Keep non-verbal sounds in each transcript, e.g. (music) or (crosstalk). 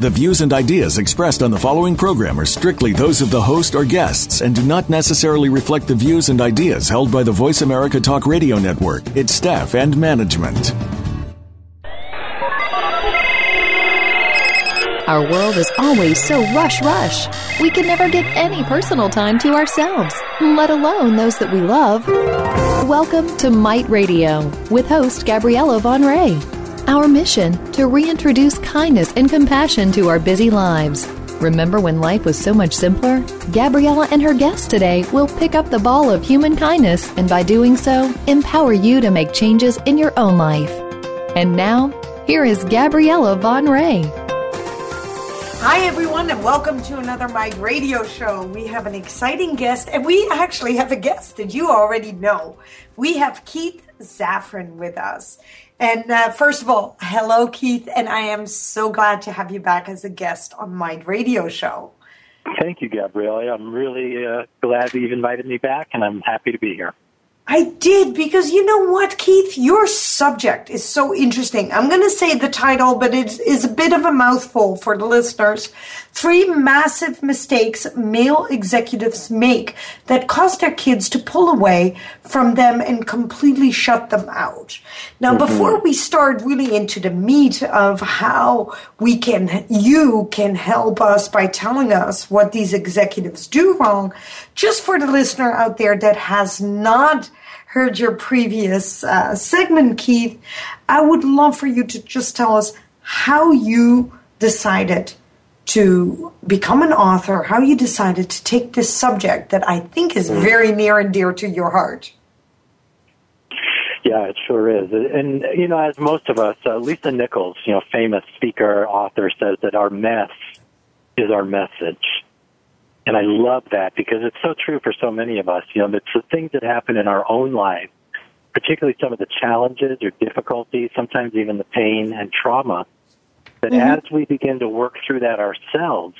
The views and ideas expressed on the following program are strictly those of the host or guests and do not necessarily reflect the views and ideas held by the Voice America Talk Radio Network, its staff, and management. Our world is always so rush rush. We can never get any personal time to ourselves, let alone those that we love. Welcome to Might Radio with host Gabriella Van Rij. Our mission to reintroduce kindness and compassion to our busy lives. Remember when life was so much simpler? Gabriella and her guests today will pick up the ball of human kindness and by doing so, empower you to make changes in your own life. And now, here is Gabriella Van Rij. Hi, everyone, and welcome to another Might Radio show. We have an exciting guest, and we actually have a guest that you already know. We have Keith Zafran with us. And uh, first of all, hello, Keith, and I am so glad to have you back as a guest on my radio show. Thank you, Gabrielle. I'm really uh, glad that you've invited me back, and I'm happy to be here. I did because you know what, Keith? Your subject is so interesting. I'm going to say the title, but it is a bit of a mouthful for the listeners. Three massive mistakes male executives make that cause their kids to pull away from them and completely shut them out. Now, mm-hmm. before we start really into the meat of how we can, you can help us by telling us what these executives do wrong, just for the listener out there that has not heard your previous uh, segment, Keith, I would love for you to just tell us how you decided to become an author, how you decided to take this subject that I think is mm. very near and dear to your heart. Yeah, it sure is. And, you know, as most of us, uh, Lisa Nichols, you know, famous speaker, author, says that our mess is our message. And I love that because it's so true for so many of us. You know, it's the things that happen in our own life, particularly some of the challenges or difficulties, sometimes even the pain and trauma, that mm-hmm. as we begin to work through that ourselves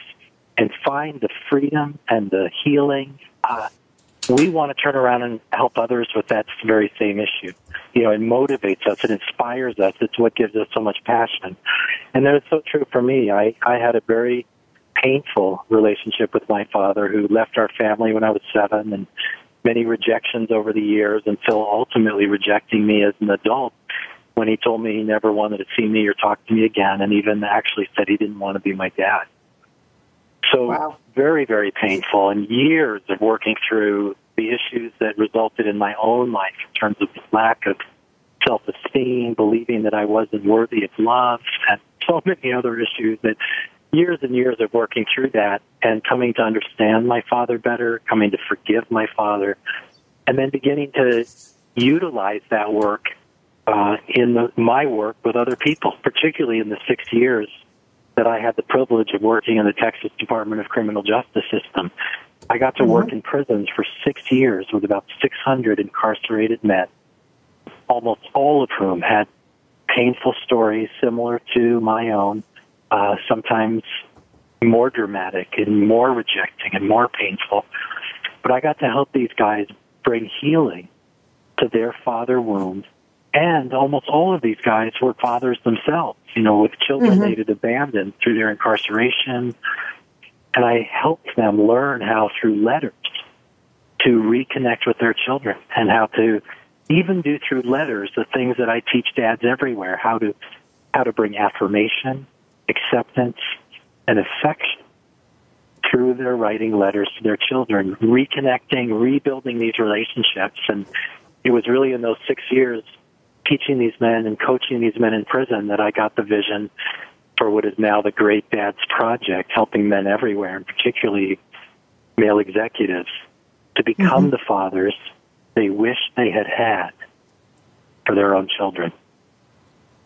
and find the freedom and the healing, uh, we want to turn around and help others with that very same issue. You know, it motivates us, it inspires us. It's what gives us so much passion. And that is so true for me. I, I had a very painful relationship with my father who left our family when I was seven and many rejections over the years until ultimately rejecting me as an adult when he told me he never wanted to see me or talk to me again and even actually said he didn't want to be my dad. So wow. very, very painful and years of working through the issues that resulted in my own life in terms of lack of self-esteem, believing that I wasn't worthy of love, and so many other issues that years and years of working through that and coming to understand my father better, coming to forgive my father, and then beginning to utilize that work uh, in the, my work with other people, particularly in the six years that I had the privilege of working in the Texas Department of Criminal Justice System. I got to mm-hmm. work in prisons for six years with about 600 incarcerated men, almost all of whom had painful stories similar to my own uh, sometimes more dramatic and more rejecting and more painful. But I got to help these guys bring healing to their father wound. And almost all of these guys were fathers themselves, you know, with children mm-hmm. they had abandoned through their incarceration. And I helped them learn how through letters to reconnect with their children and how to even do through letters the things that I teach dads everywhere, how to how to bring affirmation, acceptance, and affection through their writing letters to their children, reconnecting, rebuilding these relationships. And it was really in those six years teaching these men and coaching these men in prison that I got the vision for what is now the Great Dads Project, helping men everywhere, and particularly male executives, to become mm-hmm. the fathers they wish they had had for their own children.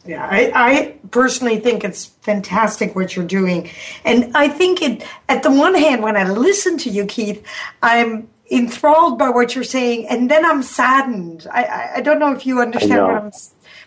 Yeah, I, I personally think it's fantastic what you're doing. And I think it, at the one hand, when I listen to you, Keith, I'm enthralled by what you're saying, and then I'm saddened. I I, I don't know if you understand what I'm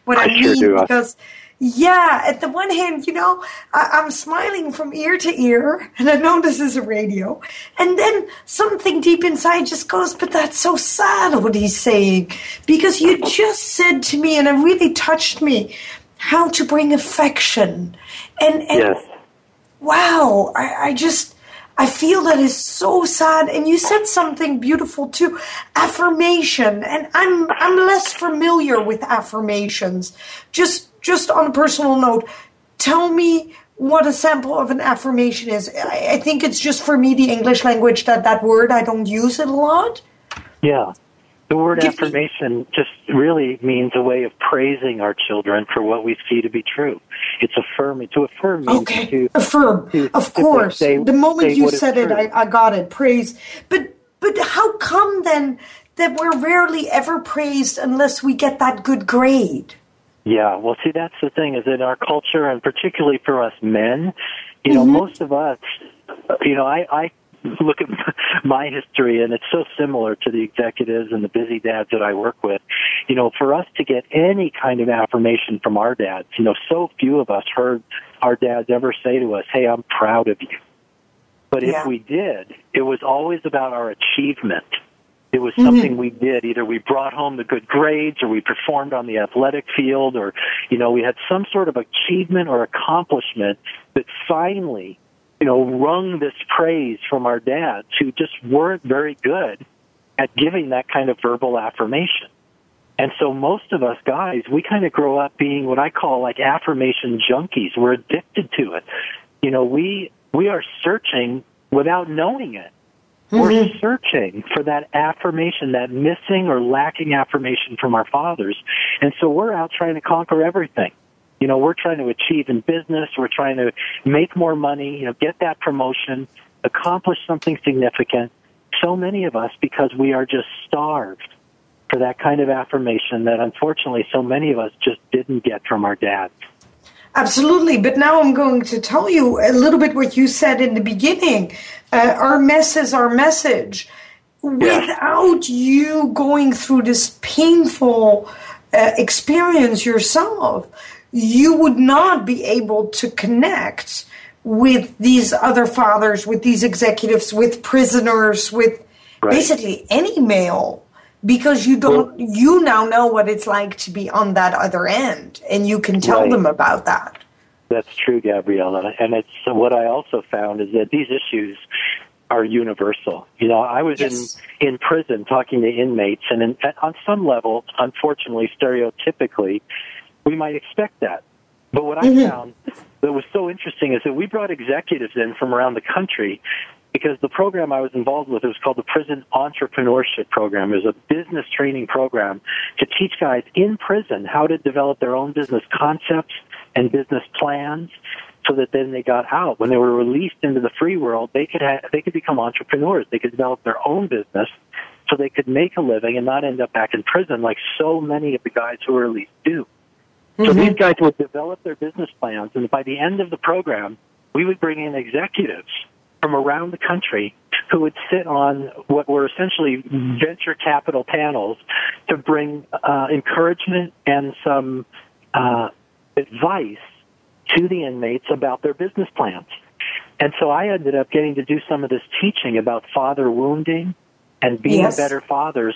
what I, I mean sure because. Yeah, at the one hand, you know, I, am smiling from ear to ear, (laughs) and I know this is a radio. And then something deep inside just goes, but that's so sad what he's saying. Because you (laughs) just said to me, and it really touched me, how to bring affection. And, and yes. wow, I, I just, I feel that is so sad. And you said something beautiful too, affirmation. And I'm I'm less familiar with affirmations. Just just on a personal note, tell me what a sample of an affirmation is. I, I think it's just for me the English language that that word I don't use it a lot. Yeah. The word affirmation just really means a way of praising our children for what we see to be true. It's affirming. To affirm means okay. to affirm. To, of course. Say, the moment you said it, I, I got it. Praise. But but how come then that we're rarely ever praised unless we get that good grade? Yeah, well, see, that's the thing is in our culture, and particularly for us men, you know, mm-hmm. most of us, you know, I, I look at (laughs) my history and it's so similar to the executives and the busy dads that I work with. You know, for us to get any kind of affirmation from our dads, you know, so few of us heard our dads ever say to us, Hey, I'm proud of you. But yeah. if we did, it was always about our achievement. It was something mm-hmm. we did. Either we brought home the good grades or we performed on the athletic field or, you know, we had some sort of achievement or accomplishment that finally you know, wrung this praise from our dads who just weren't very good at giving that kind of verbal affirmation. And so most of us guys, we kind of grow up being what I call like affirmation junkies. We're addicted to it. You know, we, we are searching without knowing it. Mm-hmm. We're searching for that affirmation, that missing or lacking affirmation from our fathers. And so we're out trying to conquer everything. You know, we're trying to achieve in business, we're trying to make more money, you know, get that promotion, accomplish something significant. So many of us, because we are just starved for that kind of affirmation that unfortunately so many of us just didn't get from our dads. Absolutely. But now I'm going to tell you a little bit what you said in the beginning. Uh, our mess is our message. Without you going through this painful uh, experience yourself, you would not be able to connect with these other fathers, with these executives, with prisoners, with right. basically any male because you don't well, you now know what it's like to be on that other end and you can tell right. them about that that's true gabriella and it's what i also found is that these issues are universal you know i was yes. in in prison talking to inmates and in, on some level unfortunately stereotypically we might expect that. But what I mm-hmm. found that was so interesting is that we brought executives in from around the country because the program I was involved with it was called the Prison Entrepreneurship Program. It was a business training program to teach guys in prison how to develop their own business concepts and business plans so that then they got out. When they were released into the free world, they could have, they could become entrepreneurs. They could develop their own business so they could make a living and not end up back in prison like so many of the guys who were released do. Mm-hmm. So these guys would develop their business plans, and by the end of the program, we would bring in executives from around the country who would sit on what were essentially venture capital panels to bring uh, encouragement and some uh, advice to the inmates about their business plans. And so I ended up getting to do some of this teaching about father wounding and being yes. better fathers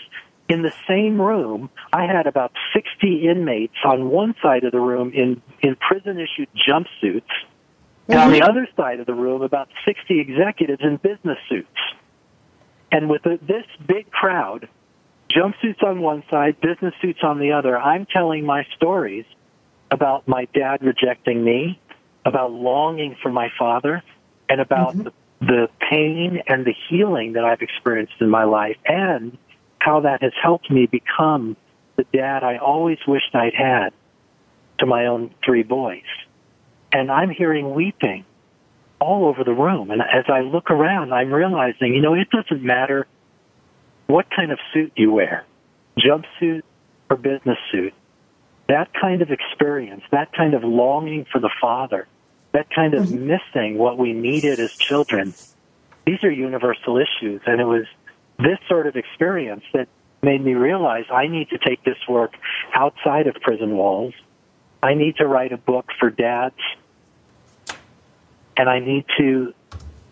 in the same room, I had about 60 inmates on one side of the room in, in prison issued jumpsuits, and on the mm-hmm. other side of the room, about 60 executives in business suits. And with a, this big crowd, jumpsuits on one side, business suits on the other, I'm telling my stories about my dad rejecting me, about longing for my father, and about mm-hmm. the, the pain and the healing that I've experienced in my life, and how that has helped me become the dad I always wished I'd had to my own three boys. And I'm hearing weeping all over the room. And as I look around, I'm realizing, you know, it doesn't matter what kind of suit you wear, jumpsuit or business suit. That kind of experience, that kind of longing for the father, that kind of mm-hmm. missing what we needed as children, these are universal issues. And it was this sort of experience that made me realize I need to take this work outside of prison walls. I need to write a book for dads, and I need to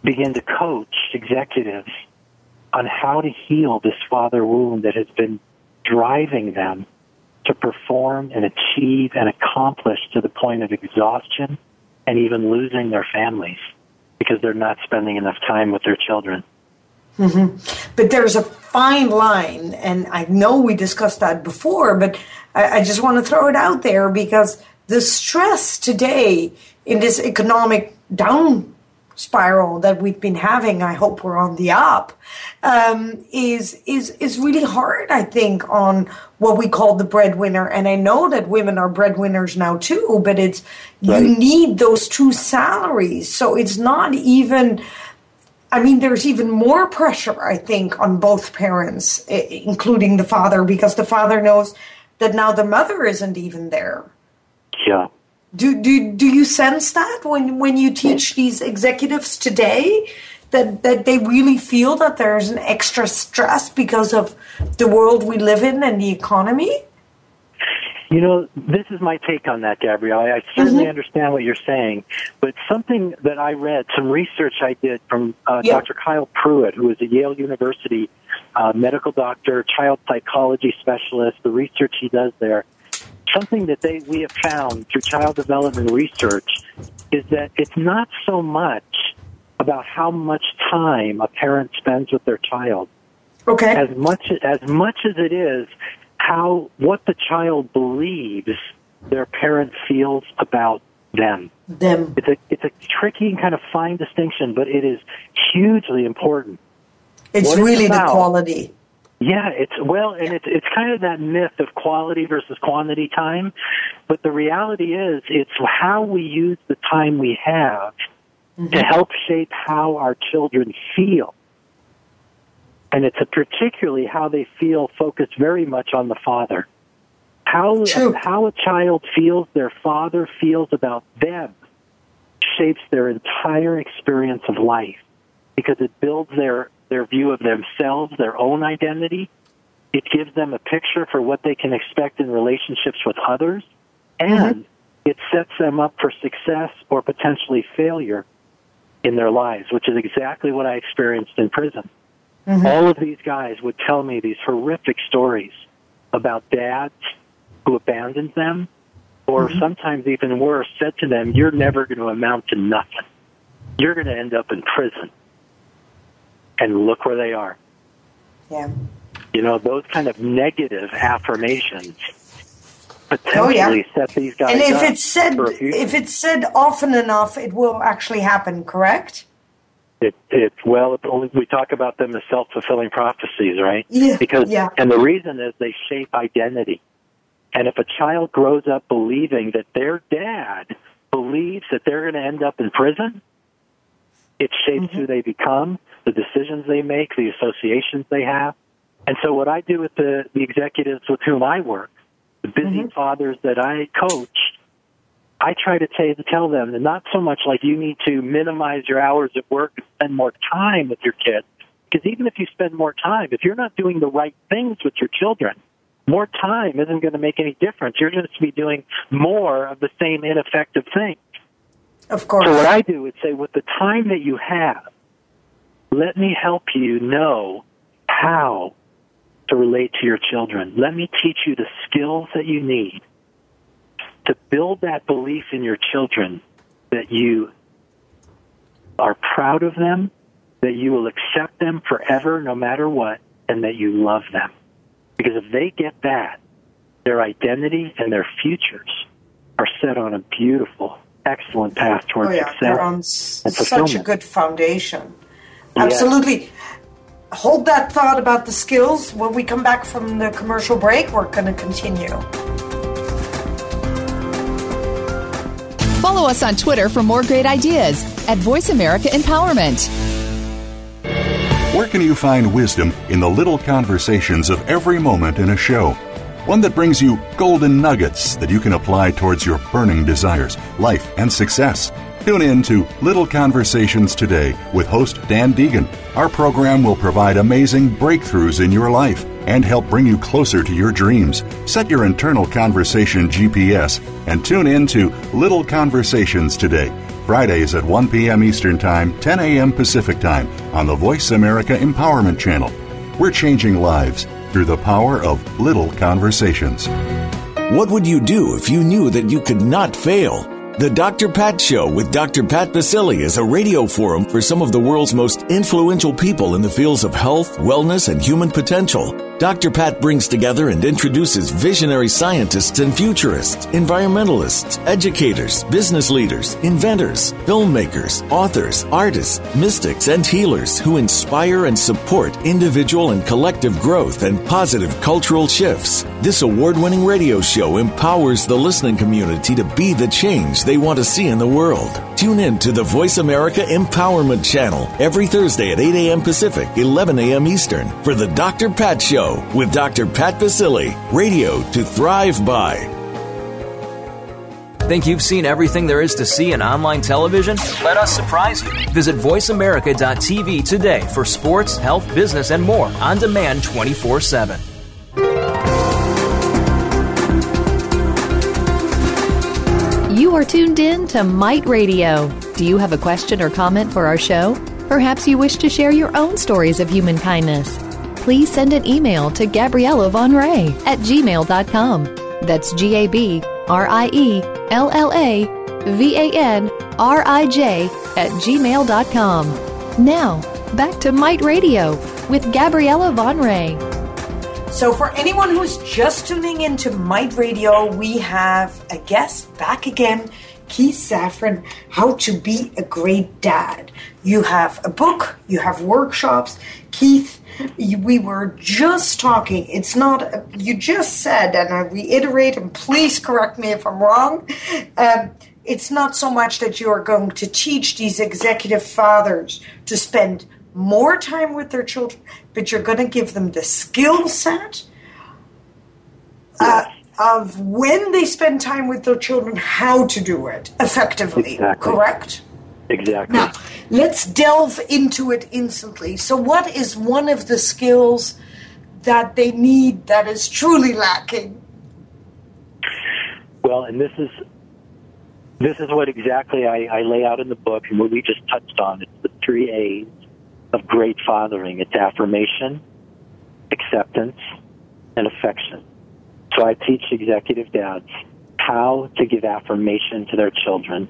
begin to coach executives on how to heal this father wound that has been driving them to perform and achieve and accomplish to the point of exhaustion and even losing their families because they're not spending enough time with their children. Mm-hmm. But there's a fine line, and I know we discussed that before, but I, I just want to throw it out there because the stress today in this economic down spiral that we've been having, I hope we're on the up, um, is is is really hard. I think on what we call the breadwinner, and I know that women are breadwinners now too. But it's right. you need those two salaries, so it's not even. I mean, there's even more pressure, I think, on both parents, including the father, because the father knows that now the mother isn't even there. Yeah. Do, do, do you sense that when, when you teach these executives today that, that they really feel that there's an extra stress because of the world we live in and the economy? You know, this is my take on that, Gabrielle. I certainly mm-hmm. understand what you're saying, but something that I read, some research I did from uh, yep. Dr. Kyle Pruett, who is a Yale University uh, medical doctor, child psychology specialist, the research he does there, something that they we have found through child development research is that it's not so much about how much time a parent spends with their child. Okay. As much as much as it is how what the child believes their parent feels about them. Them. It's a it's a tricky and kind of fine distinction, but it is hugely important. It's what really about, the quality. Yeah, it's well, and it's it's kind of that myth of quality versus quantity time, but the reality is it's how we use the time we have mm-hmm. to help shape how our children feel. And it's a particularly how they feel focused very much on the father. How True. how a child feels their father feels about them shapes their entire experience of life because it builds their their view of themselves, their own identity. It gives them a picture for what they can expect in relationships with others, and mm-hmm. it sets them up for success or potentially failure in their lives, which is exactly what I experienced in prison. Mm-hmm. All of these guys would tell me these horrific stories about dads who abandoned them, or mm-hmm. sometimes even worse, said to them, You're never going to amount to nothing. You're going to end up in prison and look where they are. Yeah. You know, those kind of negative affirmations potentially oh, yeah. set these guys And if it's said if it's said often enough, it will actually happen, correct? It, it well, we talk about them as self fulfilling prophecies, right? Yeah. Because yeah. and the reason is they shape identity. And if a child grows up believing that their dad believes that they're going to end up in prison, it shapes mm-hmm. who they become the decisions they make, the associations they have. And so what I do with the, the executives with whom I work, the busy mm-hmm. fathers that I coach, I try to t- tell them that not so much like you need to minimize your hours at work and spend more time with your kids. Because even if you spend more time, if you're not doing the right things with your children, more time isn't going to make any difference. You're going to be doing more of the same ineffective things. Of course. So what I do is say, with the time that you have, let me help you know how to relate to your children. Let me teach you the skills that you need to build that belief in your children that you are proud of them, that you will accept them forever no matter what, and that you love them. Because if they get that, their identity and their futures are set on a beautiful, excellent path towards oh, yeah. success. They're on such a good foundation. Absolutely. Hold that thought about the skills. When we come back from the commercial break, we're going to continue. Follow us on Twitter for more great ideas at Voice America Empowerment. Where can you find wisdom in the little conversations of every moment in a show? One that brings you golden nuggets that you can apply towards your burning desires, life, and success. Tune in to Little Conversations today with host Dan Deegan. Our program will provide amazing breakthroughs in your life and help bring you closer to your dreams. Set your internal conversation GPS and tune in to Little Conversations today, Fridays at 1 p.m. Eastern Time, 10 a.m. Pacific Time on the Voice America Empowerment Channel. We're changing lives through the power of little conversations. What would you do if you knew that you could not fail? The Dr. Pat Show with Dr. Pat Baccili is a radio forum for some of the world's most influential people in the fields of health, wellness, and human potential. Dr. Pat brings together and introduces visionary scientists and futurists, environmentalists, educators, business leaders, inventors, filmmakers, authors, artists, mystics, and healers who inspire and support individual and collective growth and positive cultural shifts. This award winning radio show empowers the listening community to be the change they want to see in the world. Tune in to the Voice America Empowerment Channel every Thursday at 8 a.m. Pacific, 11 a.m. Eastern for the Dr. Pat Show with Dr. Pat Baccili. Radio to thrive by. Think you've seen everything there is to see in online television? Let us surprise you. Visit VoiceAmerica.tv today for sports, health, business, and more on demand 24 7. You are tuned in to Might Radio. Do you have a question or comment for our show? Perhaps you wish to share your own stories of human kindness please send an email to Gabriella Van Rij at gmail.com. That's G A B R I E L L A V A N R I J at gmail.com. Now, back to Might Radio with Gabriella Van Rij. So, for anyone who's just tuning into Might Radio, we have a guest back again, Keith Zafran, How to Be a Great Dad. You have a book, you have workshops. Keith, we were just talking. It's not, you just said, and I reiterate, and please correct me if I'm wrong. Um, it's not so much that you're going to teach these executive fathers to spend more time with their children, but you're going to give them the skill set uh, of when they spend time with their children, how to do it effectively. Exactly. Correct? Exactly. Now, let's delve into it instantly. So, what is one of the skills that they need that is truly lacking? Well, and this is this is what exactly I, I lay out in the book, and what we just touched on. It's the three A's of great fathering. It's affirmation, acceptance, and affection. So I teach executive dads how to give affirmation to their children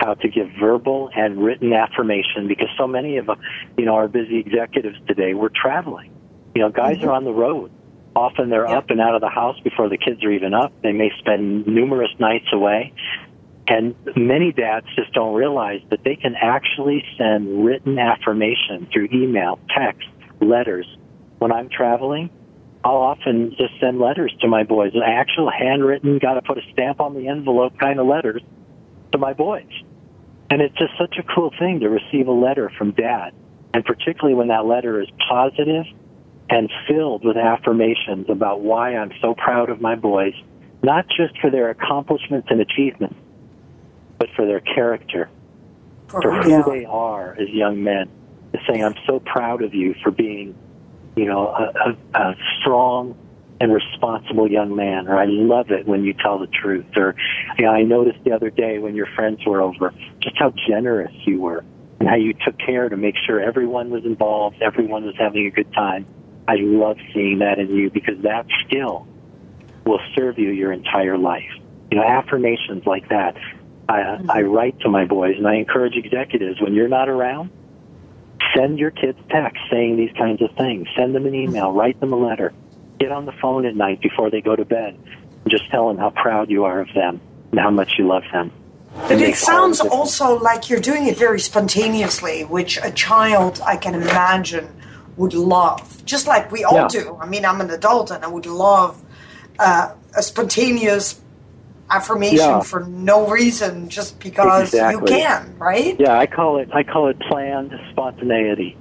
how to give verbal and written affirmation because so many of them, you know our busy executives today we're traveling you know guys mm-hmm. are on the road often they're up and out of the house before the kids are even up they may spend numerous nights away and many dads just don't realize that they can actually send written affirmation through email text letters when i'm traveling I'll often just send letters to my boys, actual handwritten, got to put a stamp on the envelope kind of letters to my boys. And it's just such a cool thing to receive a letter from dad. And particularly when that letter is positive and filled with affirmations about why I'm so proud of my boys, not just for their accomplishments and achievements, but for their character, for, for who they are as young men. saying, I'm so proud of you for being, you know, a, a, a strong, and responsible young man, or I love it when you tell the truth, or you know, I noticed the other day when your friends were over just how generous you were and how you took care to make sure everyone was involved, everyone was having a good time. I love seeing that in you because that skill will serve you your entire life. You know, affirmations like that. I, mm-hmm. I write to my boys and I encourage executives when you're not around, send your kids text saying these kinds of things. Send them an email, write them a letter get on the phone at night before they go to bed and just tell them how proud you are of them and how much you love them. But it sounds also like you're doing it very spontaneously, which a child, I can imagine, would love. Just like we all yeah. do. I mean, I'm an adult and I would love uh, a spontaneous affirmation yeah. for no reason, just because exactly. you can, right? Yeah, I call it I call it planned spontaneity.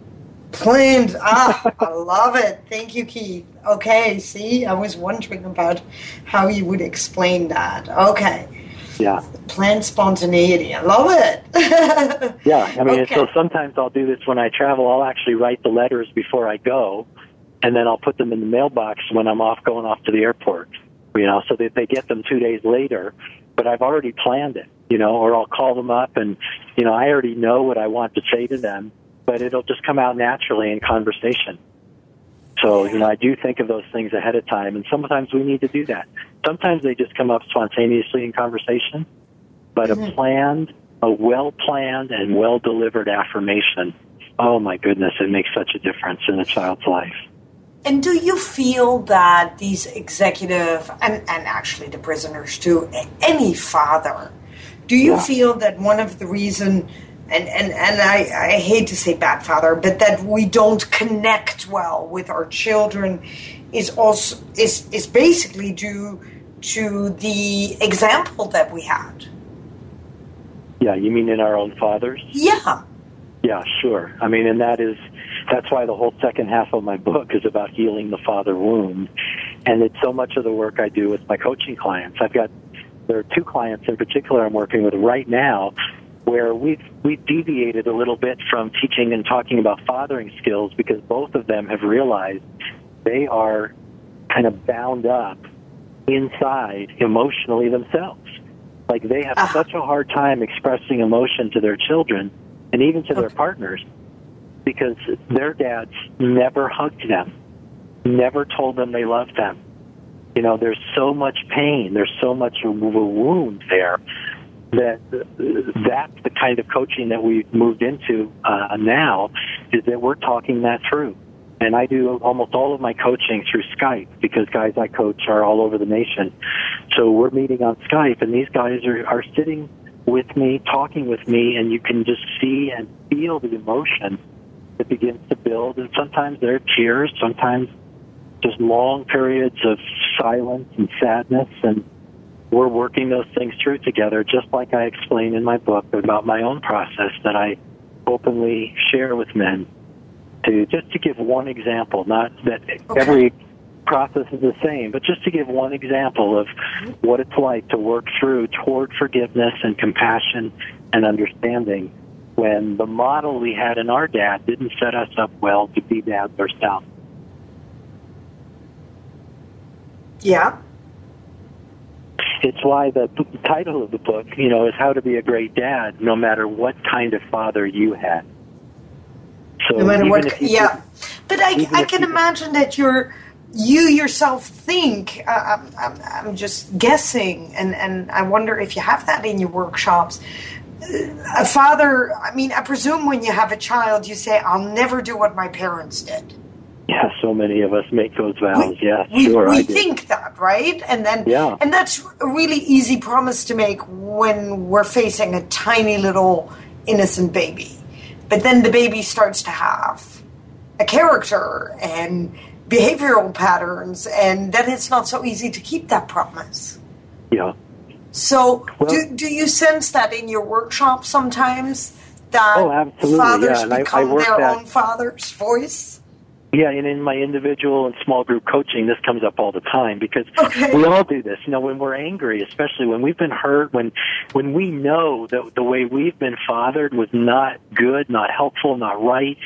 Planned. (laughs) Ah, I love it. Thank you, Keith. Okay, see, I was wondering about how you would explain that. Okay. Yeah. Planned spontaneity. I love it. (laughs) yeah. I mean, Okay. so sometimes I'll do this when I travel. I'll actually write the letters before I go, and then I'll put them in the mailbox when I'm off going off to the airport. You know, so that they get them two days later. But I've already planned it. You know, or I'll call them up, and you know, I already know what I want to say to them, but it'll just come out naturally in conversation. So, you know, I do think of those things ahead of time, and sometimes we need to do that. Sometimes they just come up spontaneously in conversation, but a mm-hmm. planned, a well planned and well delivered affirmation, oh my goodness, it makes such a difference in a child's life. And do you feel that these executive and, and actually the prisoners too, any father, do you Yeah. feel that one of the reason and, and, and I, I hate to say bad father, but that we don't connect well with our children is also is is basically due to the example that we had. Yeah, you mean in our own fathers? Yeah. Yeah, sure. I mean, and that is that's why the whole second half of my book is about healing the father wound, and it's so much of the work I do with my coaching clients. I've got there are two clients in particular I'm working with right now where we've we've deviated a little bit from teaching and talking about fathering skills because both of them have realized they are kind of bound up inside emotionally themselves. Like they have Ah. such a hard time expressing emotion to their children and even to their partners because their dads never hugged them, never told them they loved them. You know, there's so much pain, there's so much wound there that that's the kind of coaching that we've moved into uh, now is that we're talking that through. And I do almost all of my coaching through Skype because guys I coach are all over the nation. So we're meeting on Skype and these guys are, are sitting with me, talking with me, and you can just see and feel the emotion that begins to build. And sometimes there are tears, sometimes just long periods of silence and sadness and we're working those things through together, just like I explain in my book about my own process that I openly share with men. To just to give one example, not that every process is the same, but just to give one example of what it's like to work through toward forgiveness and compassion and understanding when the model we had in our dad didn't set us up well to be dads ourselves. Yeah. It's why the title of the book, you know, is How to Be a Great Dad, no matter what kind of father you had. So no matter what yeah but i, I can imagine that you're you yourself think uh, I'm, I'm, I'm just guessing and, and i wonder if you have that in your workshops a father i mean i presume when you have a child you say i'll never do what my parents did Yeah, so many of us make those vows. yeah, we, sure, we I did. think that right and then Yeah. and that's a really easy promise to make when we're facing a tiny little innocent baby but then the baby starts to have a character and behavioral patterns and then it's not so easy to keep that promise yeah. So Well- do, do you sense that in your workshop sometimes that Oh, absolutely, fathers yeah, and I- I become their that- own father's voice Yeah, and in my individual and small group coaching, this comes up all the time because Okay. we all do this. You know, when we're angry, especially when we've been hurt, when when we know that the way we've been fathered was not good, not helpful, not right,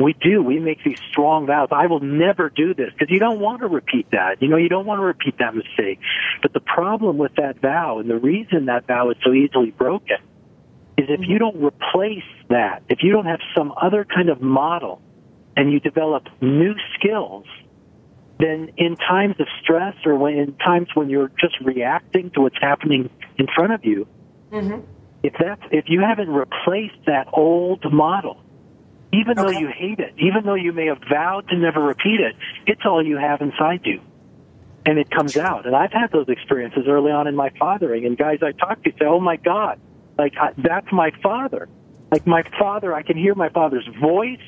we do. We make these strong vows. I will never do this because you don't want to repeat that. You know, you don't want to repeat that mistake. But the problem with that vow, and the reason that vow is so easily broken, is if you mm-hmm. don't replace that, if you don't have some other kind of model and you develop new skills, then in times of stress or when, in times when you're just reacting to what's happening in front of you, mm-hmm. if that's if you haven't replaced that old model, even though you hate it, even though you may have vowed to never repeat it, it's all you have inside you. And it comes out. And I've had those experiences early on in my fathering. And guys I talk to say, oh my God, like I, that's my father. Like my father, I can hear my father's voice,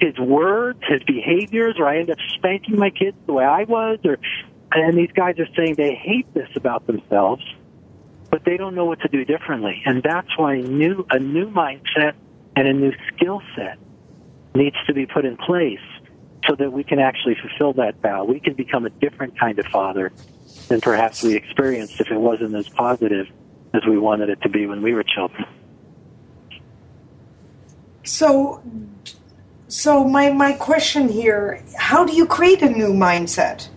his words, his behaviors, or I end up spanking my kids the way I was. Or, and these guys are saying they hate this about themselves, but they don't know what to do differently. And that's why new, a new mindset and a new skill set needs to be put in place so that we can actually fulfill that vow. We can become a different kind of father than perhaps we experienced if it wasn't as positive as we wanted it to be when we were children. So, so my my question here: How do you create a new mindset?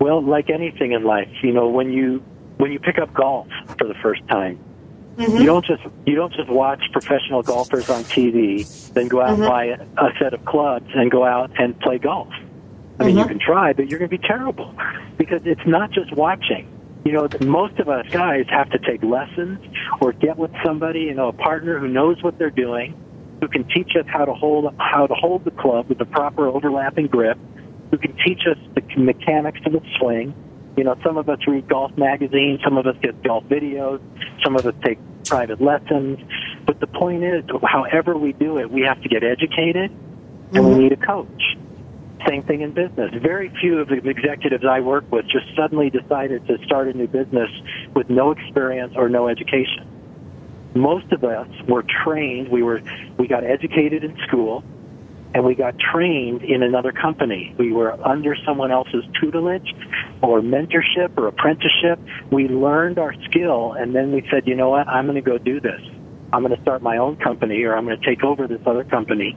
Well, like anything in life, you know, when you when you pick up golf for the first time, mm-hmm. you don't just you don't just watch professional golfers on TV, then go out mm-hmm. and buy a, a set of clubs and go out and play golf. I mean, mm-hmm. you can try, but you're going to be terrible (laughs) because it's not just watching. You know, most of us guys have to take lessons or get with somebody, you know, a partner who knows what they're doing, who can teach us how to hold how to hold the club with the proper overlapping grip, who can teach us the mechanics of the swing. You know, some of us read golf magazines, some of us get golf videos, some of us take private lessons. But the point is, however we do it, we have to get educated, and mm-hmm. we need a coach. Same thing in business. Very few of the executives I work with just suddenly decided to start a new business with no experience or no education. Most of us were trained, we were we got educated in school and we got trained in another company. We were under someone else's tutelage or mentorship or apprenticeship. We learned our skill and then we said, you know what, I'm going to go do this. I'm going to start my own company or I'm going to take over this other company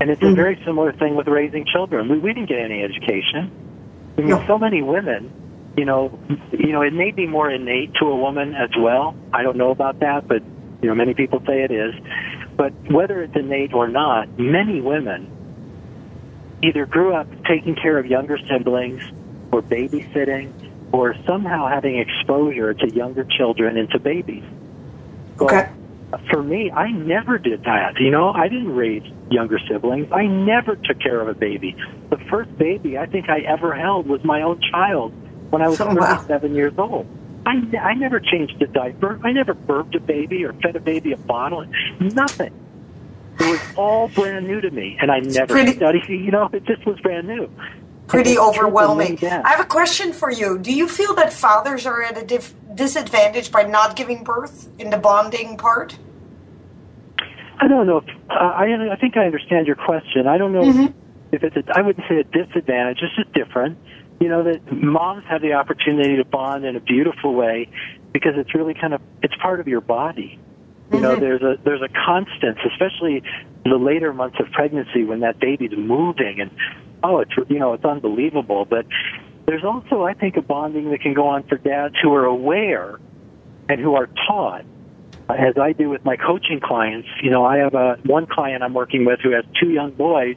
and it's a mm-hmm. very similar thing with raising children. We, we didn't get any education. I mean, no. so many women, you know, you know, it may be more innate to a woman as well. I don't know about that, but you know, many people say it is. But whether it's innate or not, many women either grew up taking care of younger siblings or babysitting or somehow having exposure to younger children and to babies. Well, for me, I never did that. You know, I didn't raise younger siblings. I never took care of a baby. The first baby I think I ever held was my own child when I was oh, 37 wow. years old. I, I never changed a diaper. I never burped a baby or fed a baby a bottle. Nothing. It was all brand new to me, and I never pretty, studied. You know, it just was brand new. Pretty overwhelming. I have a question for you. Do you feel that fathers are at a dif- disadvantage by not giving birth in the bonding part? I don't know. If, uh, I I think I understand your question. I don't know mm-hmm. if it's. A, I wouldn't say a disadvantage. It's just different. You know that moms have the opportunity to bond in a beautiful way because it's really kind of it's part of your body. You know, mm-hmm. there's a there's a constant, especially the later months of pregnancy when that baby's moving and oh, it's you know it's unbelievable. But there's also, I think, a bonding that can go on for dads who are aware and who are taught as I do with my coaching clients, you know, I have a one client I'm working with who has two young boys,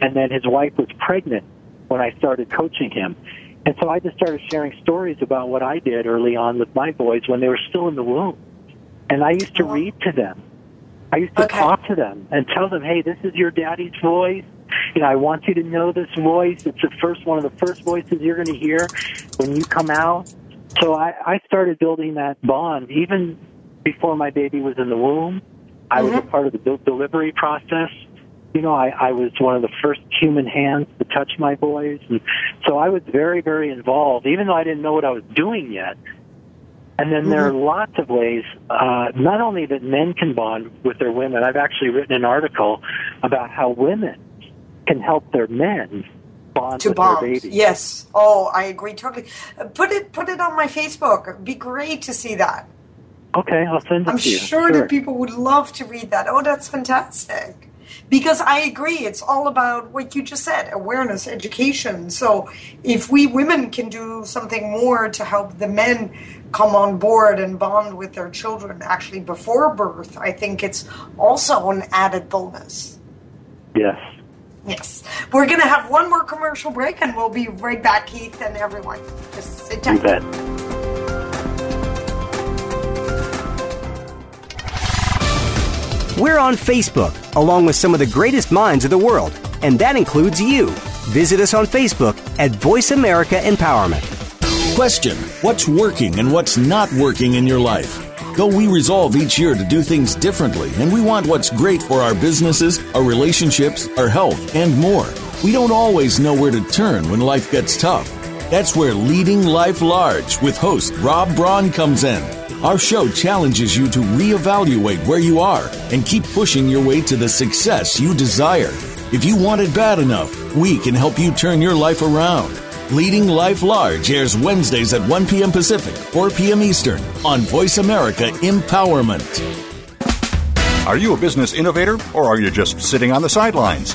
and then his wife was pregnant when I started coaching him. And so I just started sharing stories about what I did early on with my boys when they were still in the womb. And I used to read to them. I used to okay. talk to them and tell them, hey, this is your daddy's voice. You know, I want you to know this voice. It's the first one of the first voices you're going to hear when you come out. So I, I started building that bond even before my baby was in the womb. I mm-hmm. was a mm-hmm. part of the birth delivery process. You know, I, I was one of the first human hands to touch my boys. And so I was very, very involved, even though I didn't know what I was doing yet. And then mm-hmm. there are mm-hmm. lots of ways, uh, not only that men can bond with their women, I've actually written an article about how women can help their men bond to with bond. their babies. Yes. Oh, I agree totally. Put it put it on my Facebook. It'd be great to see that. Okay, I'll send it I'm to you. I'm sure, sure that people would love to read that. Oh, that's fantastic. Because I agree, it's all about what you just said awareness, education. So, if we women can do something more to help the men come on board and bond with their children actually before birth, I think it's also an added bonus. Yes. Yes. We're going to have one more commercial break and we'll be right back, Keith and everyone. Just sit tight. We're on Facebook, along with some of the greatest minds of the world, and that includes you. Visit us on Facebook at Voice America Empowerment. Question What's working and what's not working in your life? Though we resolve each year to do things differently, and we want what's great for our businesses, our relationships, our health, and more, we don't always know where to turn when life gets tough. That's where Leading Life Large with host Rob Braun comes in. Our show challenges you to reevaluate where you are and keep pushing your way to the success you desire. If you want it bad enough, we can help you turn your life around. Leading Life Large airs Wednesdays at 1 p.m. Pacific, 4 p.m. Eastern on Voice America Empowerment. Are you a business innovator or are you just sitting on the sidelines?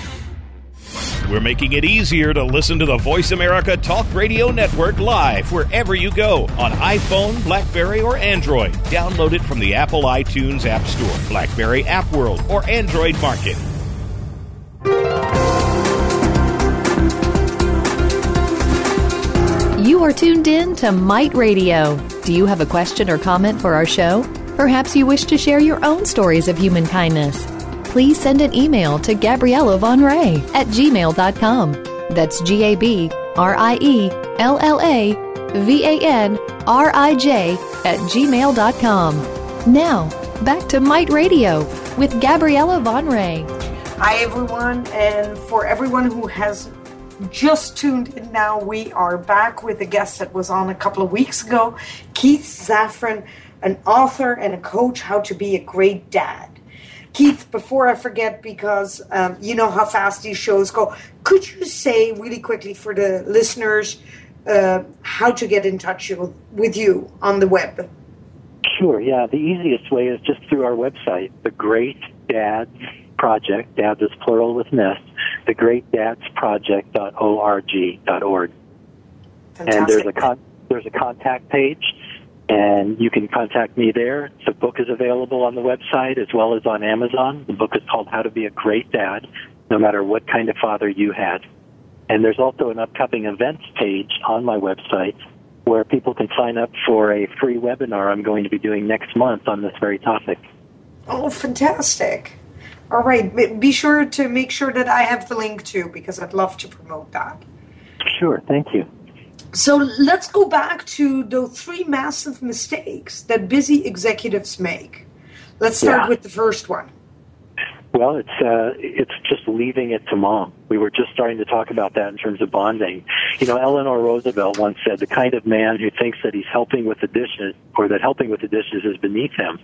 We're making it easier to listen to the Voice America Talk Radio Network live wherever you go on iPhone, Blackberry, or Android. Download it from the Apple iTunes App Store, Blackberry App World, or Android Market. You are tuned in to Might Radio. Do you have a question or comment for our show? Perhaps you wish to share your own stories of human kindness please send an email to Gabriella Van Rij at gmail.com. That's G A B R I E L L A V A N R I J at gmail.com. Now, back to Might Radio with Gabriella Van Rij. Hi, everyone. And for everyone who has just tuned in now, we are back with a guest that was on a couple of weeks ago, Keith Zafran, an author and a coach, how to be a great dad. Keith, before I forget, because um, you know how fast these shows go, could you say really quickly for the listeners uh, how to get in touch with you on the web? Sure, yeah. The easiest way is just through our website, The Great Dads Project. Dads is plural with nest. The Great Dads Project.org.org. And there's a con- there's a contact page and you can contact me there. The book is available on the website as well as on Amazon. The book is called How to Be a Great Dad, no matter what kind of father you had. And there's also an upcoming events page on my website where people can sign up for a free webinar I'm going to be doing next month on this very topic. Oh, fantastic. All right. Be sure to make sure that I have the link too because I'd love to promote that. Sure. Thank you. So let's go back to the three massive mistakes that busy executives make. Let's start yeah. with the first one. Well, it's uh, it's just leaving it to mom. We were just starting to talk about that in terms of bonding. You know, Eleanor Roosevelt once said, "The kind of man who thinks that he's helping with the dishes, or that helping with the dishes is beneath him,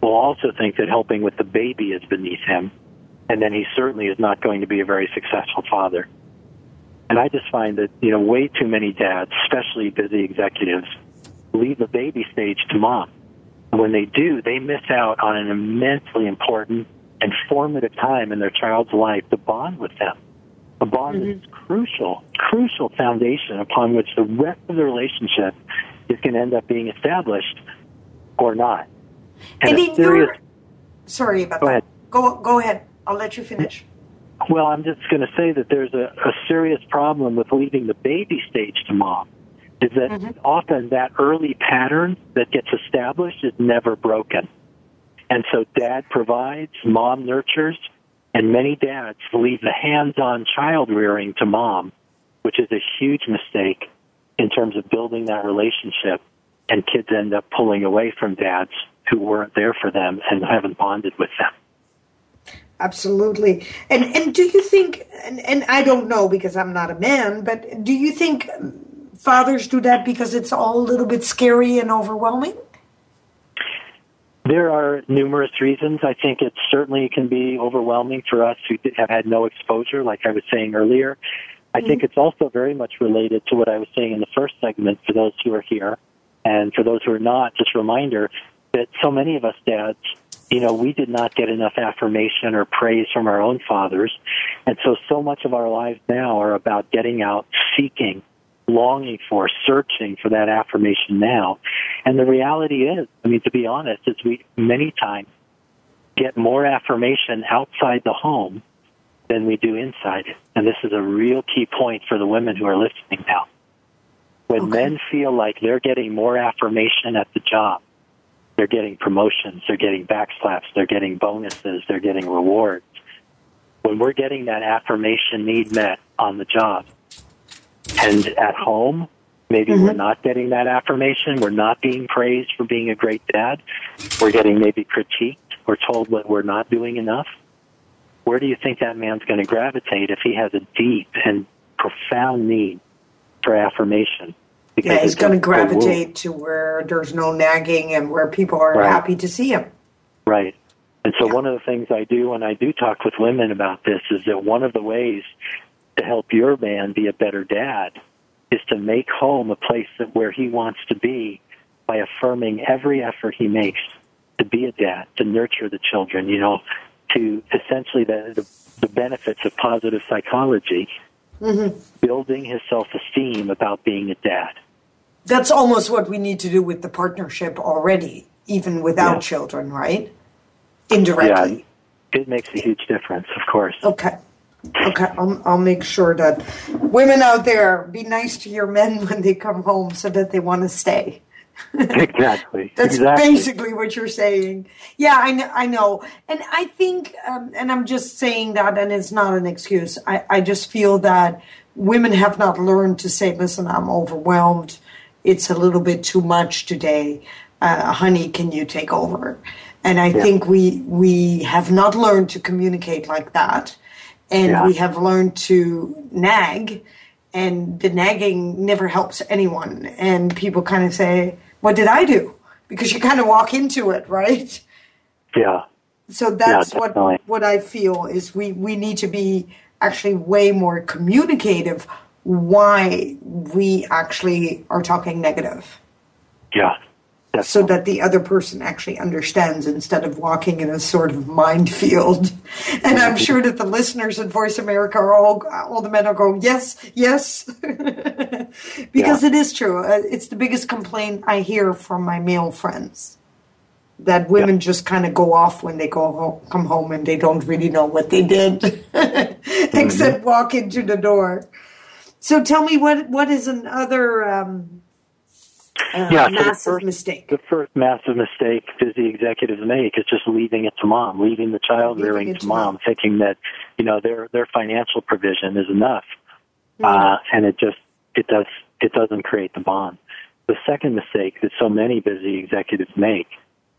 will also think that helping with the baby is beneath him, and then he certainly is not going to be a very successful father." And I just find that, you know, way too many dads, especially busy executives, leave the baby stage to mom. And when they do, they miss out on an immensely important and formative time in their child's life to bond with them. A bond mm-hmm. is crucial, crucial foundation upon which the rest of the relationship is going to end up being established or not. And, and in serious, your, sorry about go that. Ahead. Go go ahead. I'll let you finish. Well, I'm just going to say that there's a, a serious problem with leaving the baby stage to mom. Is that mm-hmm. often that early pattern that gets established is never broken. And so dad provides, mom nurtures, and many dads leave the hands-on child rearing to mom, which is a huge mistake in terms of building that relationship. And kids end up pulling away from dads who weren't there for them and haven't bonded with them. Absolutely. And and do you think and, and I don't know because I'm not a man, but do you think fathers do that because it's all a little bit scary and overwhelming? There are numerous reasons. I think it certainly can be overwhelming for us who have had no exposure, like I was saying earlier. I mm-hmm. think it's also very much related to what I was saying in the first segment for those who are here. And for those who are not, just a reminder that so many of us dads you know, we did not get enough affirmation or praise from our own fathers. And so, so much of our lives now are about getting out, seeking, longing for, searching for that affirmation now. And the reality is, I mean, to be honest, is we many times get more affirmation outside the home than we do inside it. And this is a real key point for the women who are listening now. When okay. men feel like they're getting more affirmation at the job, they're getting promotions, they're getting backslaps, they're getting bonuses, they're getting rewards. When we're getting that affirmation need met on the job and at home, Maybe mm-hmm. we're not getting that affirmation. We're not being praised for being a great dad. We're getting maybe critiqued or told that we're not doing enough. Where do you think that man's going to gravitate if he has a deep and profound need for affirmation? Yeah, he's going to gravitate to where there's no nagging and where people are right. happy to see him. Right. And so, yeah. one of the things I do when I do talk with women about this is that one of the ways to help your man be a better dad is to make home a place that where he wants to be by affirming every effort he makes to be a dad, to nurture the children, you know, to essentially the, the, the benefits of positive psychology, mm-hmm. building his self esteem about being a dad. That's almost what we need to do with the partnership already, even without yeah. children, right? Indirectly. Yeah, it makes a huge difference, of course. Okay. Okay, I'll, I'll make sure that women out there be nice to your men (laughs) when they come home so that they want to stay. (laughs) exactly. That's exactly. basically what you're saying. Yeah, I know. I know. And I think, um, and I'm just saying that, and it's not an excuse. I, I just feel that women have not learned to say, listen, I'm overwhelmed. It's a little bit too much today. Uh, honey, can you take over? And I yeah. think we we have not learned to communicate like that and yeah. we have learned to nag and the nagging never helps anyone and people kind of say what did i do because you kind of walk into it right yeah so that's yeah, what what i feel is we we need to be actually way more communicative why we actually are talking negative yeah so that the other person actually understands instead of walking in a sort of minefield. (laughs) And I'm sure that the listeners at Voice America are all, all the men are going, yes, yes. (laughs) because yeah. it is true. Uh, it's the biggest complaint I hear from my male friends that women yeah. just kind of go off when they go home, come home and they don't really know what they did (laughs) mm-hmm. except walk into the door. So tell me what what is another um, uh, yeah, massive the first, mistake. The first massive mistake busy executives make is just leaving it to mom, leaving the child rearing to mom, mom, thinking that you know their their financial provision is enough, mm-hmm. uh, and it just it does it doesn't create the bond. The second mistake that so many busy executives make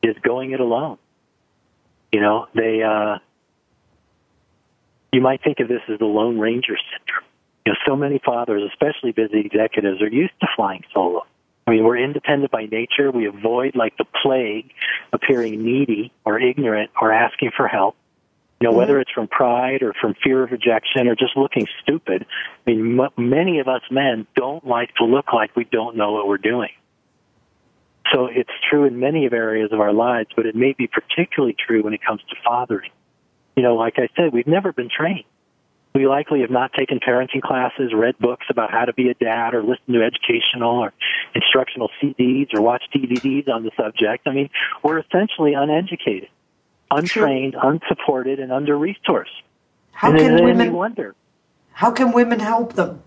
is going it alone. You know, they uh, you might think of this as the Lone Ranger syndrome. You know, so many fathers, especially busy executives, are used to flying solo I mean, we're independent by nature. We avoid, like the plague, appearing needy or ignorant or asking for help. You know, mm-hmm. whether it's from pride or from fear of rejection or just looking stupid. I mean, m- many of us men don't like to look like we don't know what we're doing. So it's true in many of areas of our lives, but it may be particularly true when it comes to fathering. You know, like I said, we've never been trained. We likely have not taken parenting classes, read books about how to be a dad, or listened to educational or instructional CDs or watched DVDs on the subject. I mean, we're essentially uneducated, untrained, unsupported, and under resourced. How and can women wonder? How can women help them?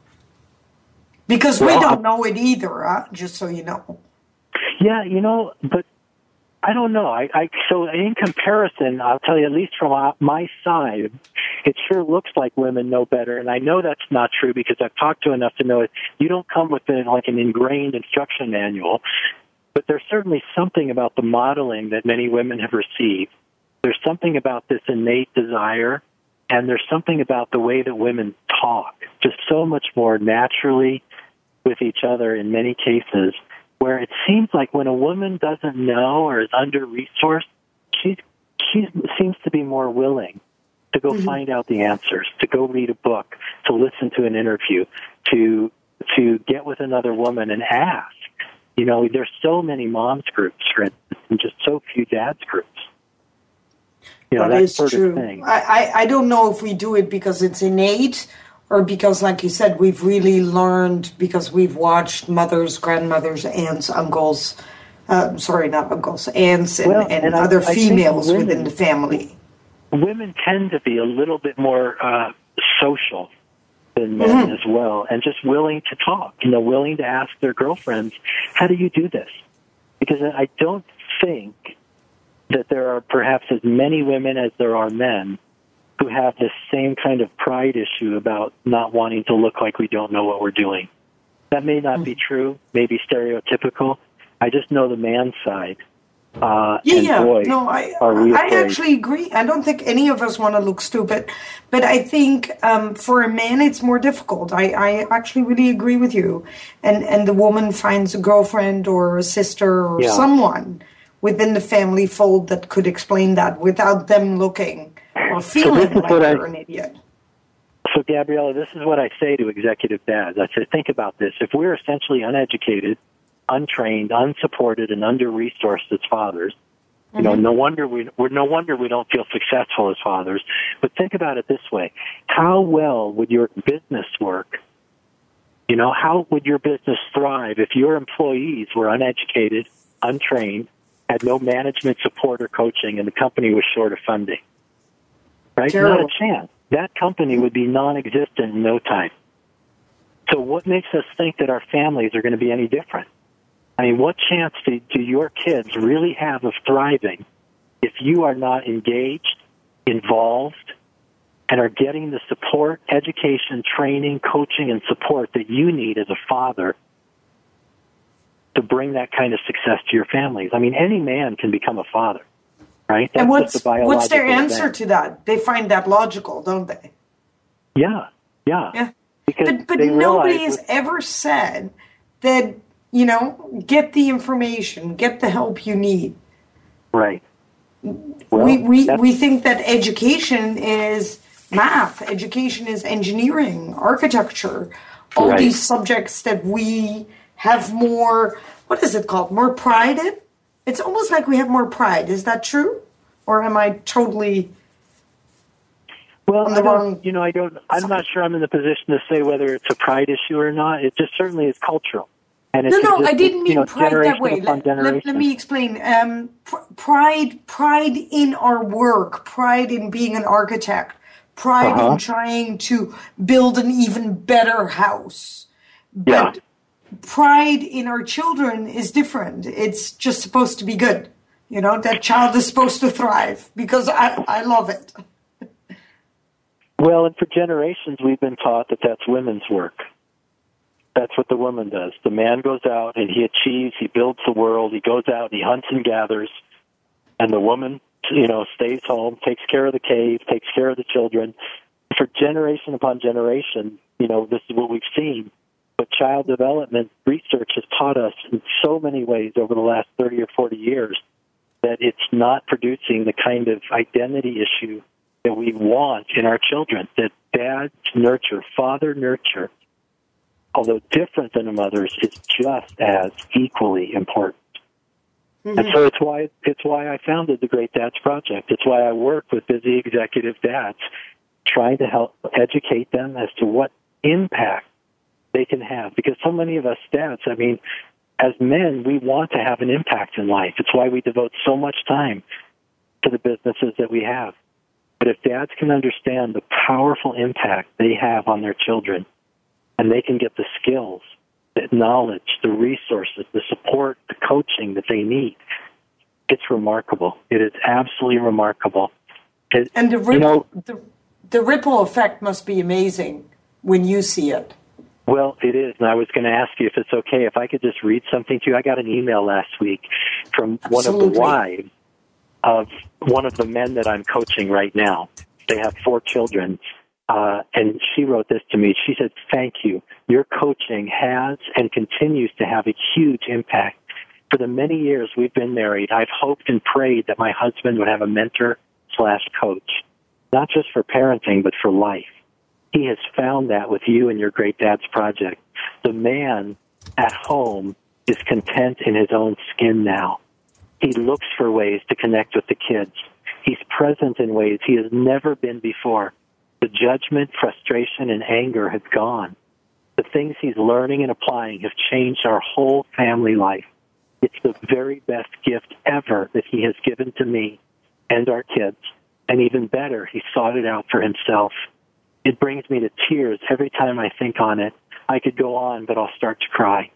Because well, we don't know it either. Huh? Just so you know. Yeah, you know, but I don't know. I, I so in comparison, I'll tell you at least from my side, it sure looks like women know better, and I know that's not true because I've talked to enough to know it. You don't come with a, like an ingrained instruction manual, but there's certainly something about the modeling that many women have received. There's something about this innate desire, and there's something about the way that women talk, just so much more naturally with each other in many cases where it seems like when a woman doesn't know or is under resourced, she she seems to be more willing to go mm-hmm. find out the answers, to go read a book, to listen to an interview, to to get with another woman and ask. You know, there's so many moms groups, for instance, and just so few dads groups. You know, that, that is true. I, I, I don't know if we do it because it's innate or because, like you said, we've really learned because we've watched mothers, grandmothers, aunts, uncles. Uh, sorry, not uncles, aunts, and, well, and, and other I, females women, within the family. Women tend to be a little bit more uh, social than men mm-hmm. as well, and just willing to talk. You know, willing to ask their girlfriends, "How do you do this?" Because I don't think that there are perhaps as many women as there are men who have this same kind of pride issue about not wanting to look like we don't know what we're doing. That may not be true, maybe stereotypical. I just know the man side. Uh, Yeah, yeah. boy, no, I, I actually agree. I don't think any of us want to look stupid, but I think um, for a man it's more difficult. I, I actually really agree with you. And and the woman finds a girlfriend or a sister or Yeah. someone within the family fold that could explain that without them looking or feeling is like what I- an idiot. So, Gabriella, this is what I say to executive dads. I say, think about this. If we're essentially uneducated, untrained, unsupported, and under resourced as fathers, you know, mm-hmm. no wonder we we're no wonder we don't feel successful as fathers. But think about it this way: How well would your business work? You know, how would your business thrive if your employees were uneducated, untrained, had no management support or coaching, and the company was short of funding? Right? Terrible. Not a chance. That company would be non-existent in no time. So, what makes us think that our families are going to be any different? I mean, what chance do, do your kids really have of thriving if you are not engaged, involved, and are getting the support, education, training, coaching, and support that you need as a father to bring that kind of success to your families? I mean, any man can become a father, right? and what's just a biological what's their answer to that? They find that logical, don't they? Yeah, yeah. Yeah. Because But but nobody has ever said that you know get the information, get the help you need. right. Well, we we, we think that education is math, education is engineering, architecture, all Right. these subjects that we have more. What is it called? More pride in. It's almost like we have more pride. Is that true, or am I totally? Well, I don't, you know, I don't. I'm not sure I'm in the position to say whether it's a pride issue or not. It just certainly is cultural, and it's No, no, I didn't you mean know, pride that way. Let, let, let me explain. Um, pr- pride, pride in our work, pride in being an architect, pride Uh-huh. in trying to build an even better house. Yeah. Pride in our children is different. It's just supposed to be good. You know, that child is supposed to thrive because I, I love it. Well, and for generations, we've been taught that that's women's work. That's what the woman does. The man goes out and he achieves, he builds the world, he goes out and he hunts and gathers, and the woman, you know, stays home, takes care of the cave, takes care of the children. For generation upon generation, you know, this is what we've seen. But child development research has taught us in so many ways over the last 30 or 40 years that it's not producing the kind of identity issue that we want in our children. That dad's nurture, father nurture, although different than a mother's, is just as equally important. And mm-hmm. so it's why it's why I founded the Great Dads Project. It's why I work with busy executive dads, trying to help educate them as to what impact they can have. Because so many of us dads, I mean, as men, we want to have an impact in life. It's why we devote so much time to the businesses that we have. But if dads can understand the powerful impact they have on their children, and they can get the skills, the knowledge, the resources, the support, the coaching that they need, it's remarkable. It is absolutely remarkable. It, And the, you know, the, the ripple effect must be amazing when you see it. Well, it is, and I was going to ask you if it's okay if I could just read something to you. I got an email last week from one of the wives of one of the men that I'm coaching right now. They have four children, uh, and she wrote this to me. She said, "Thank you. Your coaching has and continues to have a huge impact. For the many years we've been married, I've hoped and prayed that my husband would have a mentor slash coach, not just for parenting but for life." He has found that with you and your Great Dads Project. The man at home is content in his own skin now. He looks for ways to connect with the kids. He's present in ways he has never been before. The judgment, frustration, and anger have gone. The things he's learning and applying have changed our whole family life. It's the very best gift ever that he has given to me and our kids. And even better, he sought it out for himself it brings me to tears every time I think on it. I could go on, but I'll start to cry.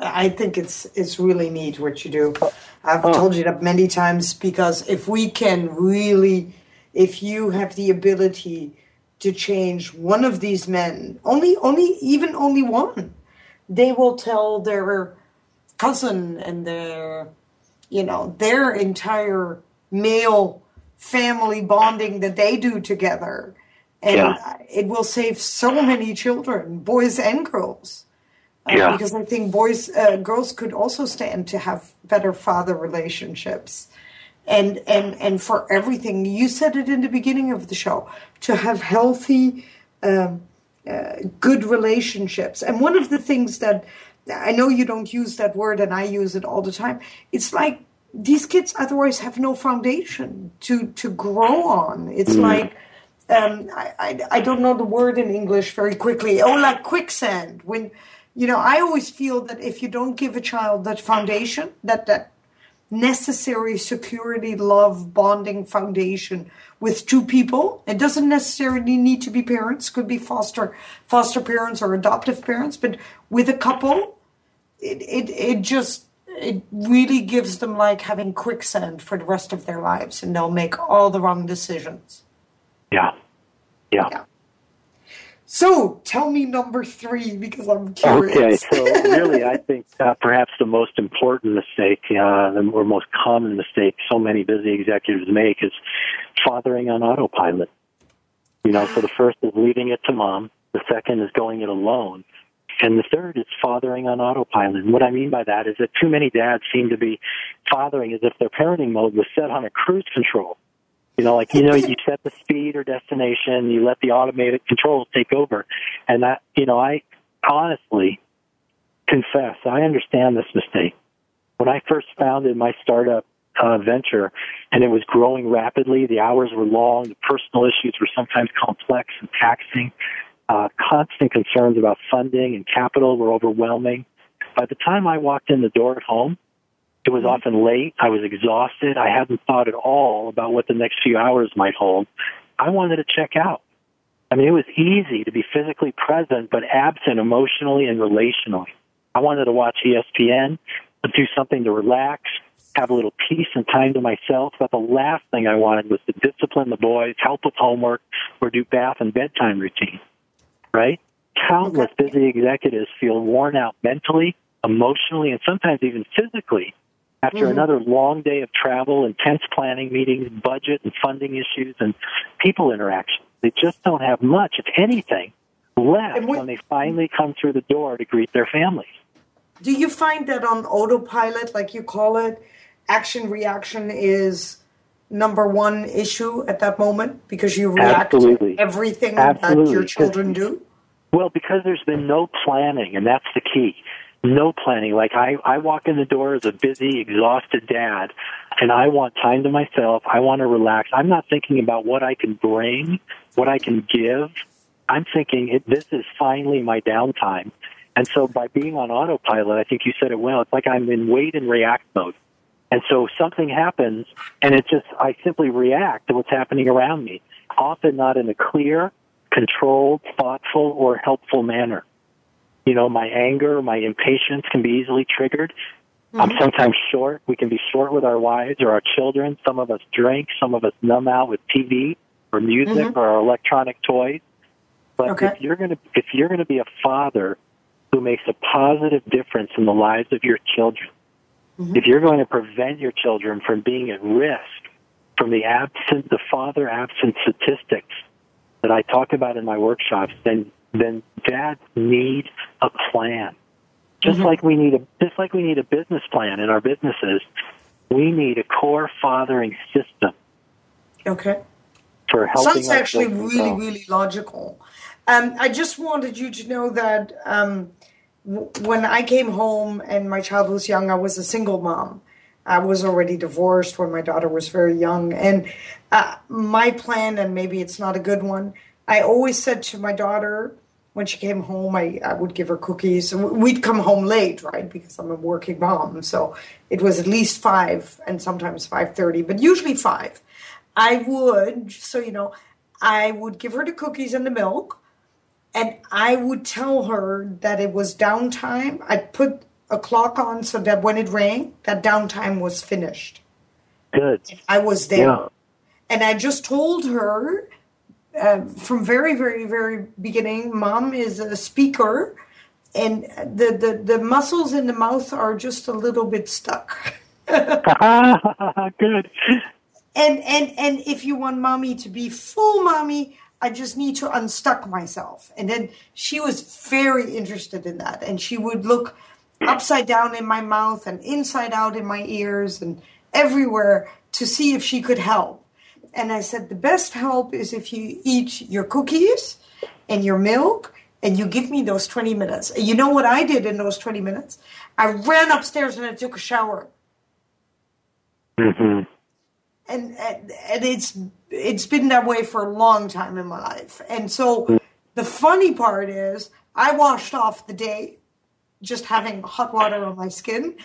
I think it's it's really neat what you do. I've Oh. told you that many times because if we can really, if you have the ability to change one of these men, only only even only one, they will tell their cousin and their, you know, their entire male family bonding that they do together. And Yeah. it will save so many children, boys and girls. Uh, Yeah. Because I think boys, uh, girls could also stand to have better father relationships. And, and, and for everything, you said it in the beginning of the show, to have healthy, um, uh, good relationships. And one of the things that I know you don't use that word, and I use it all the time. It's like these kids otherwise have no foundation to to grow on. It's like um, I, I I don't know the word in English very quickly. Oh, like quicksand. When you know, I always feel that if you don't give a child that foundation, that that necessary security, love, bonding foundation with two people. It doesn't necessarily need to be parents, could be foster foster parents or adoptive parents, but with a couple, it it, it just it really gives them like having quicksand for the rest of their lives and they'll make all the wrong decisions. Yeah. Yeah. Yeah. So tell me number three because I'm curious. Okay, so (laughs) really, I think uh, perhaps the most important mistake, uh, or most common mistake so many busy executives make is fathering on autopilot. You know, so the (gasps) first is leaving it to mom, the second is going it alone, and the third is fathering on autopilot. And what I mean by that is that too many dads seem to be fathering as if their parenting mode was set on a cruise control. You know, like, you know, you set the speed or destination, you let the automated controls take over. And that, you know, I honestly confess, I understand this mistake. When I first founded my startup uh, venture and it was growing rapidly, the hours were long, the personal issues were sometimes complex and taxing, uh, constant concerns about funding and capital were overwhelming. By the time I walked in the door at home, it was often late. I was exhausted. I hadn't thought at all about what the next few hours might hold. I wanted to check out. I mean, it was easy to be physically present, but absent emotionally and relationally. I wanted to watch ESPN, do something to relax, have a little peace and time to myself. But the last thing I wanted was to discipline the boys, help with homework, or do bath and bedtime routine. Right? Countless busy executives feel worn out mentally, emotionally, and sometimes even physically after mm-hmm. another long day of travel, intense planning meetings, budget and funding issues, and people interaction. They just don't have much, if anything, left we- when they finally come through the door to greet their families. Do you find that on autopilot, like you call it, action reaction is number one issue at that moment because you react Absolutely. to everything that your children do? Well, because there's been no planning, and that's the key. No planning. Like I, I walk in the door as a busy, exhausted dad, and I want time to myself. I want to relax. I'm not thinking about what I can bring, what I can give. I'm thinking this is finally my downtime. And so by being on autopilot, I think you said it well. It's like I'm in wait and react mode. And so something happens, and it just, I simply react to what's happening around me, often not in a clear, controlled, thoughtful, or helpful manner. You know, my anger, my impatience can be easily triggered. I'm mm-hmm. sometimes short. We can be short with our wives or our children. Some of us drink. Some of us numb out with TV or music mm-hmm. or our electronic toys. But Okay. if you're going to if you're going to be a father who makes a positive difference in the lives of your children, mm-hmm. if you're going to prevent your children from being at risk from the absent the father absent statistics that I talk about in my workshops, then then dads need a plan. Just like we need a just like we need a business plan in our businesses, we need a core fathering system Okay. for helping Sounds actually really, really logical. Um, I just wanted you to know that um, w- when I came home and my child was young, I was a single mom. I was already divorced when my daughter was very young. And uh, my plan, and maybe it's not a good one, I always said to my daughter when she came home, I, I would give her cookies. And we'd come home late, right? Because I'm a working mom. So it was at least five and sometimes 5.30, but usually five. I would, so you know, I would give her the cookies and the milk, and I would tell her that it was downtime. I'd put a clock on so that when it rang, that downtime was finished. Good. I was there. Yeah. And I just told her uh, from very, very, very beginning, mom is a speaker and the, the, the muscles in the mouth are just a little bit stuck. (laughs) Good. And and and if you want mommy to be full mommy, I just need to unstuck myself. And then she was very interested in that. And she would look upside down in my mouth and inside out in my ears and everywhere to see if she could help. And I said, the best help is if you eat your cookies and your milk and you give me those 20 minutes. And you know what I did in those 20 minutes? I ran upstairs and I took a shower. Mm-hmm. And, and, and it's it's been that way for a long time in my life. And so the funny part is I washed off the day just having hot water on my skin.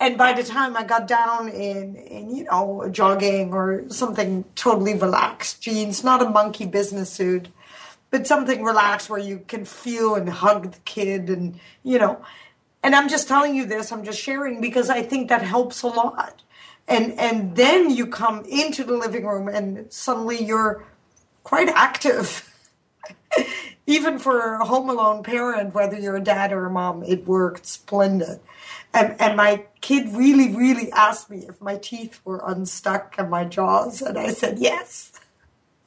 And by the time I got down in, in, you know, jogging or something totally relaxed, jeans, not a monkey business suit, but something relaxed where you can feel and hug the kid and, you know, and I'm just telling you this, I'm just sharing because I think that helps a lot. And and then you come into the living room and suddenly you're quite active (laughs) even for a home alone parent whether you're a dad or a mom it worked splendid. And and my kid really really asked me if my teeth were unstuck and my jaws and i said yes.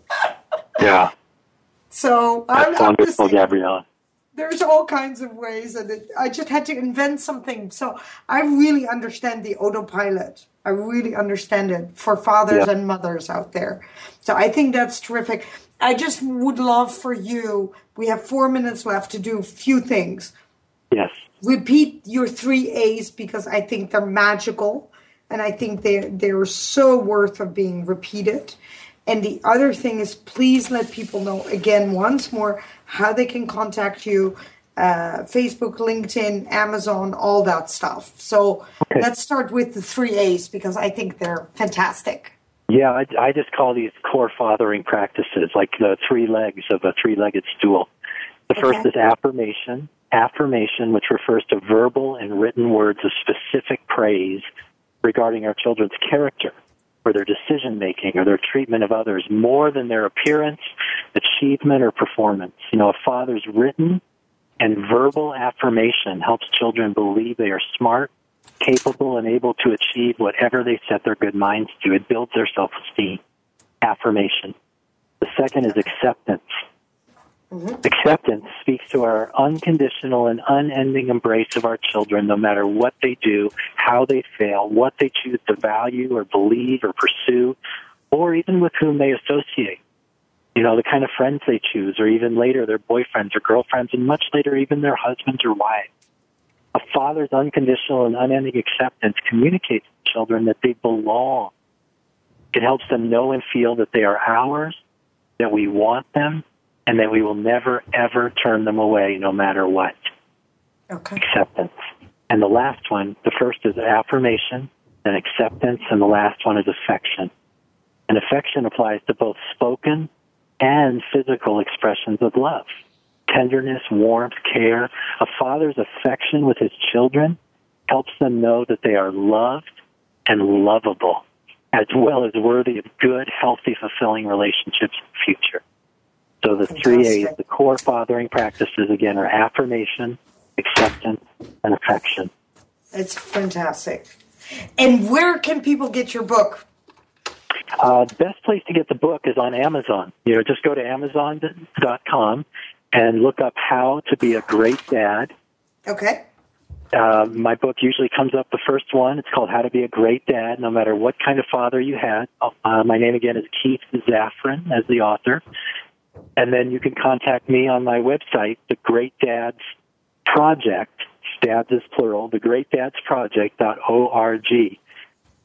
(laughs) Yeah. So that's I'm, wonderful I'm gabriella. There's all kinds of ways and it, i just had to invent something. So i really understand the autopilot. I really understand it for fathers and mothers out there. So I think that's terrific. I just would love for you, we have four minutes left to do a few things. Yes. Repeat your three A's because I think they're magical and I think they're, they're so worth of being repeated. And the other thing is please let people know again once more how they can contact you uh, Facebook, LinkedIn, Amazon, all that stuff. So okay. let's start with the three A's because I think they're fantastic. Yeah, I, I just call these core fathering practices like the three legs of a three legged stool. The okay. first is affirmation. Affirmation, which refers to verbal and written words of specific praise regarding our children's character or their decision making or their treatment of others more than their appearance, achievement, or performance. You know, a father's written and verbal affirmation helps children believe they are smart, capable, and able to achieve whatever they set their good minds to. It builds their self esteem. Affirmation. The second is acceptance. Mm-hmm. Acceptance speaks to our unconditional and unending embrace of our children, no matter what they do, how they fail, what they choose to value or believe or pursue, or even with whom they associate you know, the kind of friends they choose, or even later their boyfriends or girlfriends, and much later even their husbands or wives. Father's unconditional and unending acceptance communicates to children that they belong. It helps them know and feel that they are ours, that we want them, and that we will never, ever turn them away no matter what. Okay. Acceptance. And the last one, the first is affirmation, then acceptance, and the last one is affection. And affection applies to both spoken and physical expressions of love. Tenderness, warmth, care. A father's affection with his children helps them know that they are loved and lovable, as well as worthy of good, healthy, fulfilling relationships in the future. So the Fantastic. three A's, the core fathering practices, again, are affirmation, acceptance, and affection. It's fantastic. And where can people get your book? Uh, the best place to get the book is on Amazon. You know, just go to Amazon.com and look up How to Be a Great Dad. Okay. Uh, my book usually comes up the first one. It's called How to Be a Great Dad, no matter what kind of father you had. Uh, my name again is Keith Zafran as the author. And then you can contact me on my website, The Great Dads Project. Dads is plural, the Great Dads Project.org.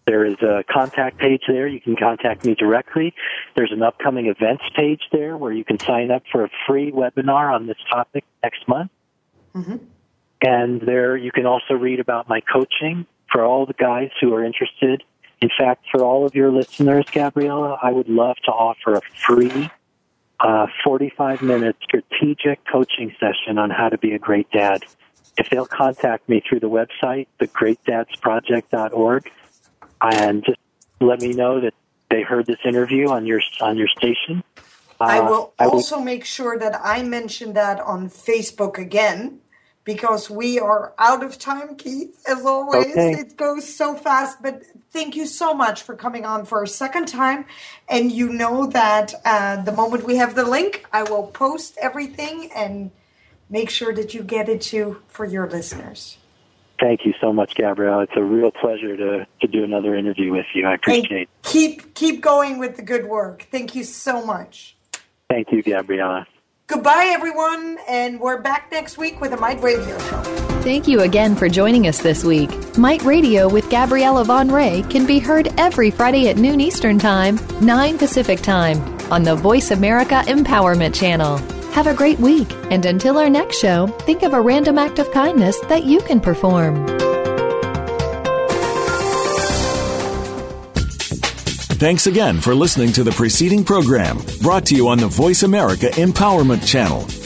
There is a contact page there. You can contact me directly. There's an upcoming events page there where you can sign up for a free webinar on this topic next month. Mm-hmm. And there you can also read about my coaching for all the guys who are interested. In fact, for all of your listeners, Gabriella, I would love to offer a free uh, 45 minute strategic coaching session on how to be a great dad. If they'll contact me through the website, thegreatdadsproject.org, and just let me know that they heard this interview on your on your station. Uh, I will also I will, make sure that I mention that on Facebook again, because we are out of time, Keith, as always. Okay. It goes so fast, but thank you so much for coming on for a second time. And you know that uh, the moment we have the link, I will post everything and make sure that you get it to for your listeners. Thank you so much, Gabrielle. It's a real pleasure to, to do another interview with you. I appreciate it. Keep keep going with the good work. Thank you so much. Thank you, Gabriella. Goodbye, everyone, and we're back next week with a Mite Radio show. Thank you again for joining us this week. Mite Radio with Gabriella Van Rij can be heard every Friday at noon Eastern Time, 9 Pacific Time on the Voice America Empowerment Channel. Have a great week, and until our next show, think of a random act of kindness that you can perform. Thanks again for listening to the preceding program brought to you on the Voice America Empowerment Channel.